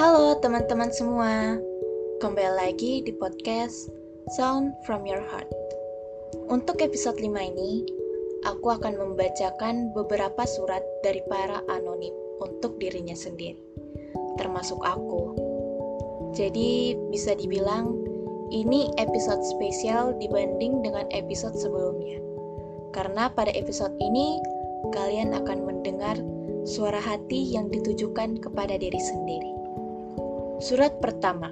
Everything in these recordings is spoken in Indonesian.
Halo teman-teman semua, kembali lagi di podcast Sound from Your Heart. Untuk episode 5 ini, aku akan membacakan beberapa surat dari para anonim untuk dirinya sendiri, termasuk aku. Jadi bisa dibilang ini episode spesial dibanding dengan episode sebelumnya. Karena pada episode ini, kalian akan mendengar suara hati yang ditujukan kepada diri sendiri. Surat pertama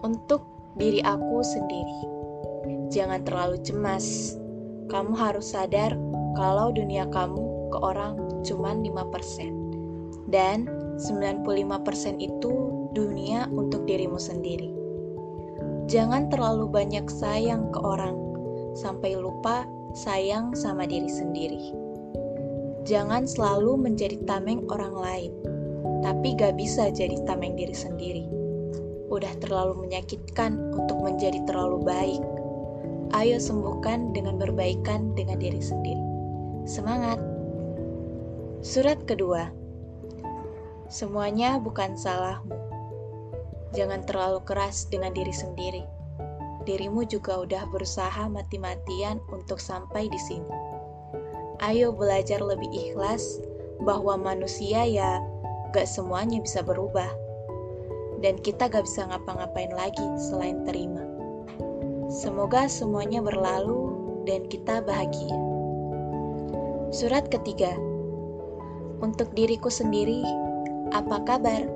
untuk diri aku sendiri. Jangan terlalu cemas. Kamu harus sadar kalau dunia kamu ke orang cuma 5%. Dan 95% itu dunia untuk dirimu sendiri. Jangan terlalu banyak sayang ke orang sampai lupa sayang sama diri sendiri. Jangan selalu menjadi tameng orang lain tapi gak bisa jadi tameng diri sendiri. Udah terlalu menyakitkan untuk menjadi terlalu baik. Ayo sembuhkan dengan berbaikan dengan diri sendiri. Semangat! Surat kedua Semuanya bukan salahmu. Jangan terlalu keras dengan diri sendiri. Dirimu juga udah berusaha mati-matian untuk sampai di sini. Ayo belajar lebih ikhlas bahwa manusia ya gak semuanya bisa berubah. Dan kita gak bisa ngapa-ngapain lagi selain terima. Semoga semuanya berlalu dan kita bahagia. Surat ketiga Untuk diriku sendiri, apa kabar?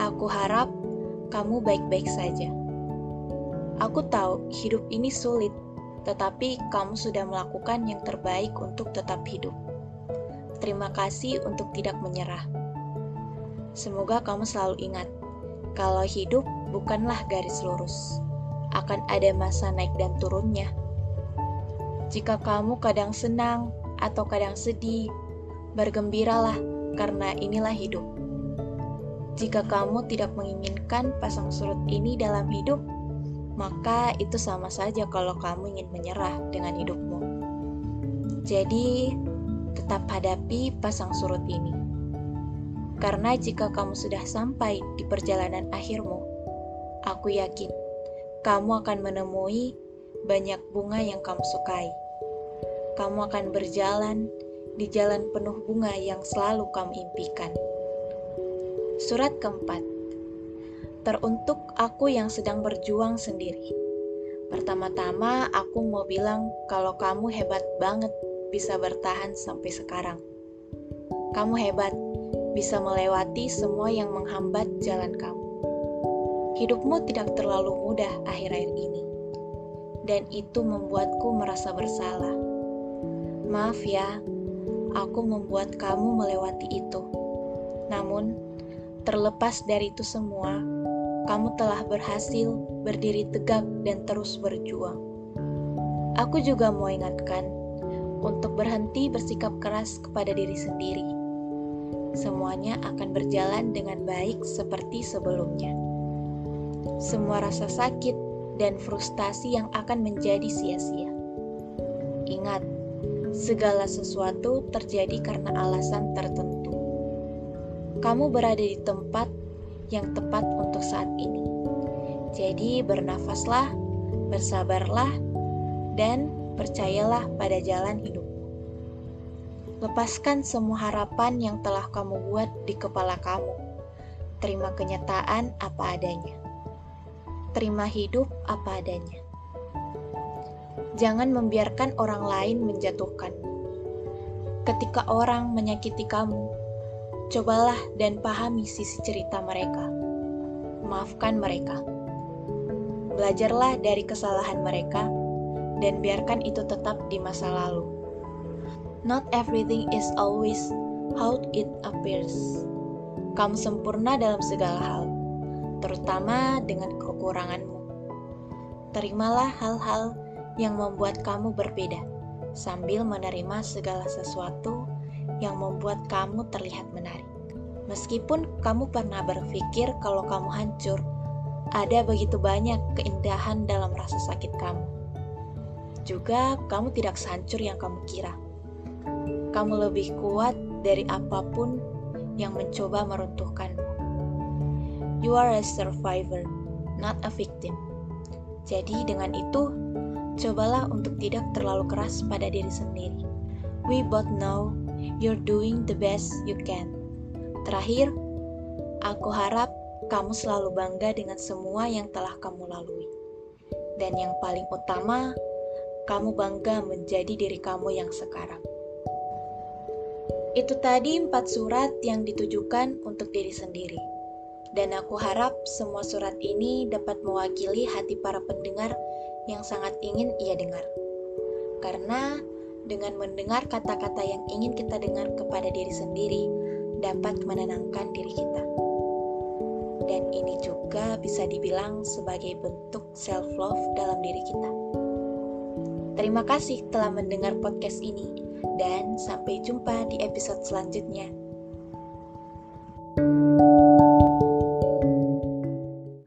Aku harap kamu baik-baik saja. Aku tahu hidup ini sulit, tetapi kamu sudah melakukan yang terbaik untuk tetap hidup. Terima kasih untuk tidak menyerah. Semoga kamu selalu ingat, kalau hidup bukanlah garis lurus, akan ada masa naik dan turunnya. Jika kamu kadang senang atau kadang sedih, bergembiralah karena inilah hidup. Jika kamu tidak menginginkan pasang surut ini dalam hidup, maka itu sama saja kalau kamu ingin menyerah dengan hidupmu. Jadi, tetap hadapi pasang surut ini. Karena jika kamu sudah sampai di perjalanan akhirmu, aku yakin kamu akan menemui banyak bunga yang kamu sukai. Kamu akan berjalan di jalan penuh bunga yang selalu kamu impikan. Surat keempat Teruntuk aku yang sedang berjuang sendiri. Pertama-tama, aku mau bilang kalau kamu hebat banget bisa bertahan sampai sekarang. Kamu hebat, bisa melewati semua yang menghambat jalan kamu. Hidupmu tidak terlalu mudah akhir-akhir ini, dan itu membuatku merasa bersalah. Maaf ya, aku membuat kamu melewati itu. Namun, terlepas dari itu semua, kamu telah berhasil berdiri tegak dan terus berjuang. Aku juga mau ingatkan untuk berhenti bersikap keras kepada diri sendiri. Semuanya akan berjalan dengan baik seperti sebelumnya. Semua rasa sakit dan frustasi yang akan menjadi sia-sia. Ingat, segala sesuatu terjadi karena alasan tertentu. Kamu berada di tempat yang tepat untuk saat ini. Jadi, bernafaslah, bersabarlah, dan percayalah pada jalan hidupmu. Lepaskan semua harapan yang telah kamu buat di kepala kamu. Terima kenyataan apa adanya. Terima hidup apa adanya. Jangan membiarkan orang lain menjatuhkan. Ketika orang menyakiti kamu, cobalah dan pahami sisi cerita mereka. Maafkan mereka. Belajarlah dari kesalahan mereka dan biarkan itu tetap di masa lalu. Not everything is always how it appears. Kamu sempurna dalam segala hal, terutama dengan kekuranganmu. Terimalah hal-hal yang membuat kamu berbeda, sambil menerima segala sesuatu yang membuat kamu terlihat menarik. Meskipun kamu pernah berpikir kalau kamu hancur, ada begitu banyak keindahan dalam rasa sakit kamu juga kamu tidak sehancur yang kamu kira. Kamu lebih kuat dari apa pun yang mencoba meruntuhkanmu. You are a survivor, not a victim. Jadi dengan itu, cobalah untuk tidak terlalu keras pada diri sendiri. We both know you're doing the best you can. Terakhir, aku harap kamu selalu bangga dengan semua yang telah kamu lalui. Dan yang paling utama, kamu bangga menjadi diri kamu yang sekarang. Itu tadi empat surat yang ditujukan untuk diri sendiri. Dan aku harap semua surat ini dapat mewakili hati para pendengar yang sangat ingin ia dengar. Karena dengan mendengar kata-kata yang ingin kita dengar kepada diri sendiri, dapat menenangkan diri kita. Dan ini juga bisa dibilang sebagai bentuk self-love dalam diri kita. Terima kasih telah mendengar podcast ini, dan sampai jumpa di episode selanjutnya.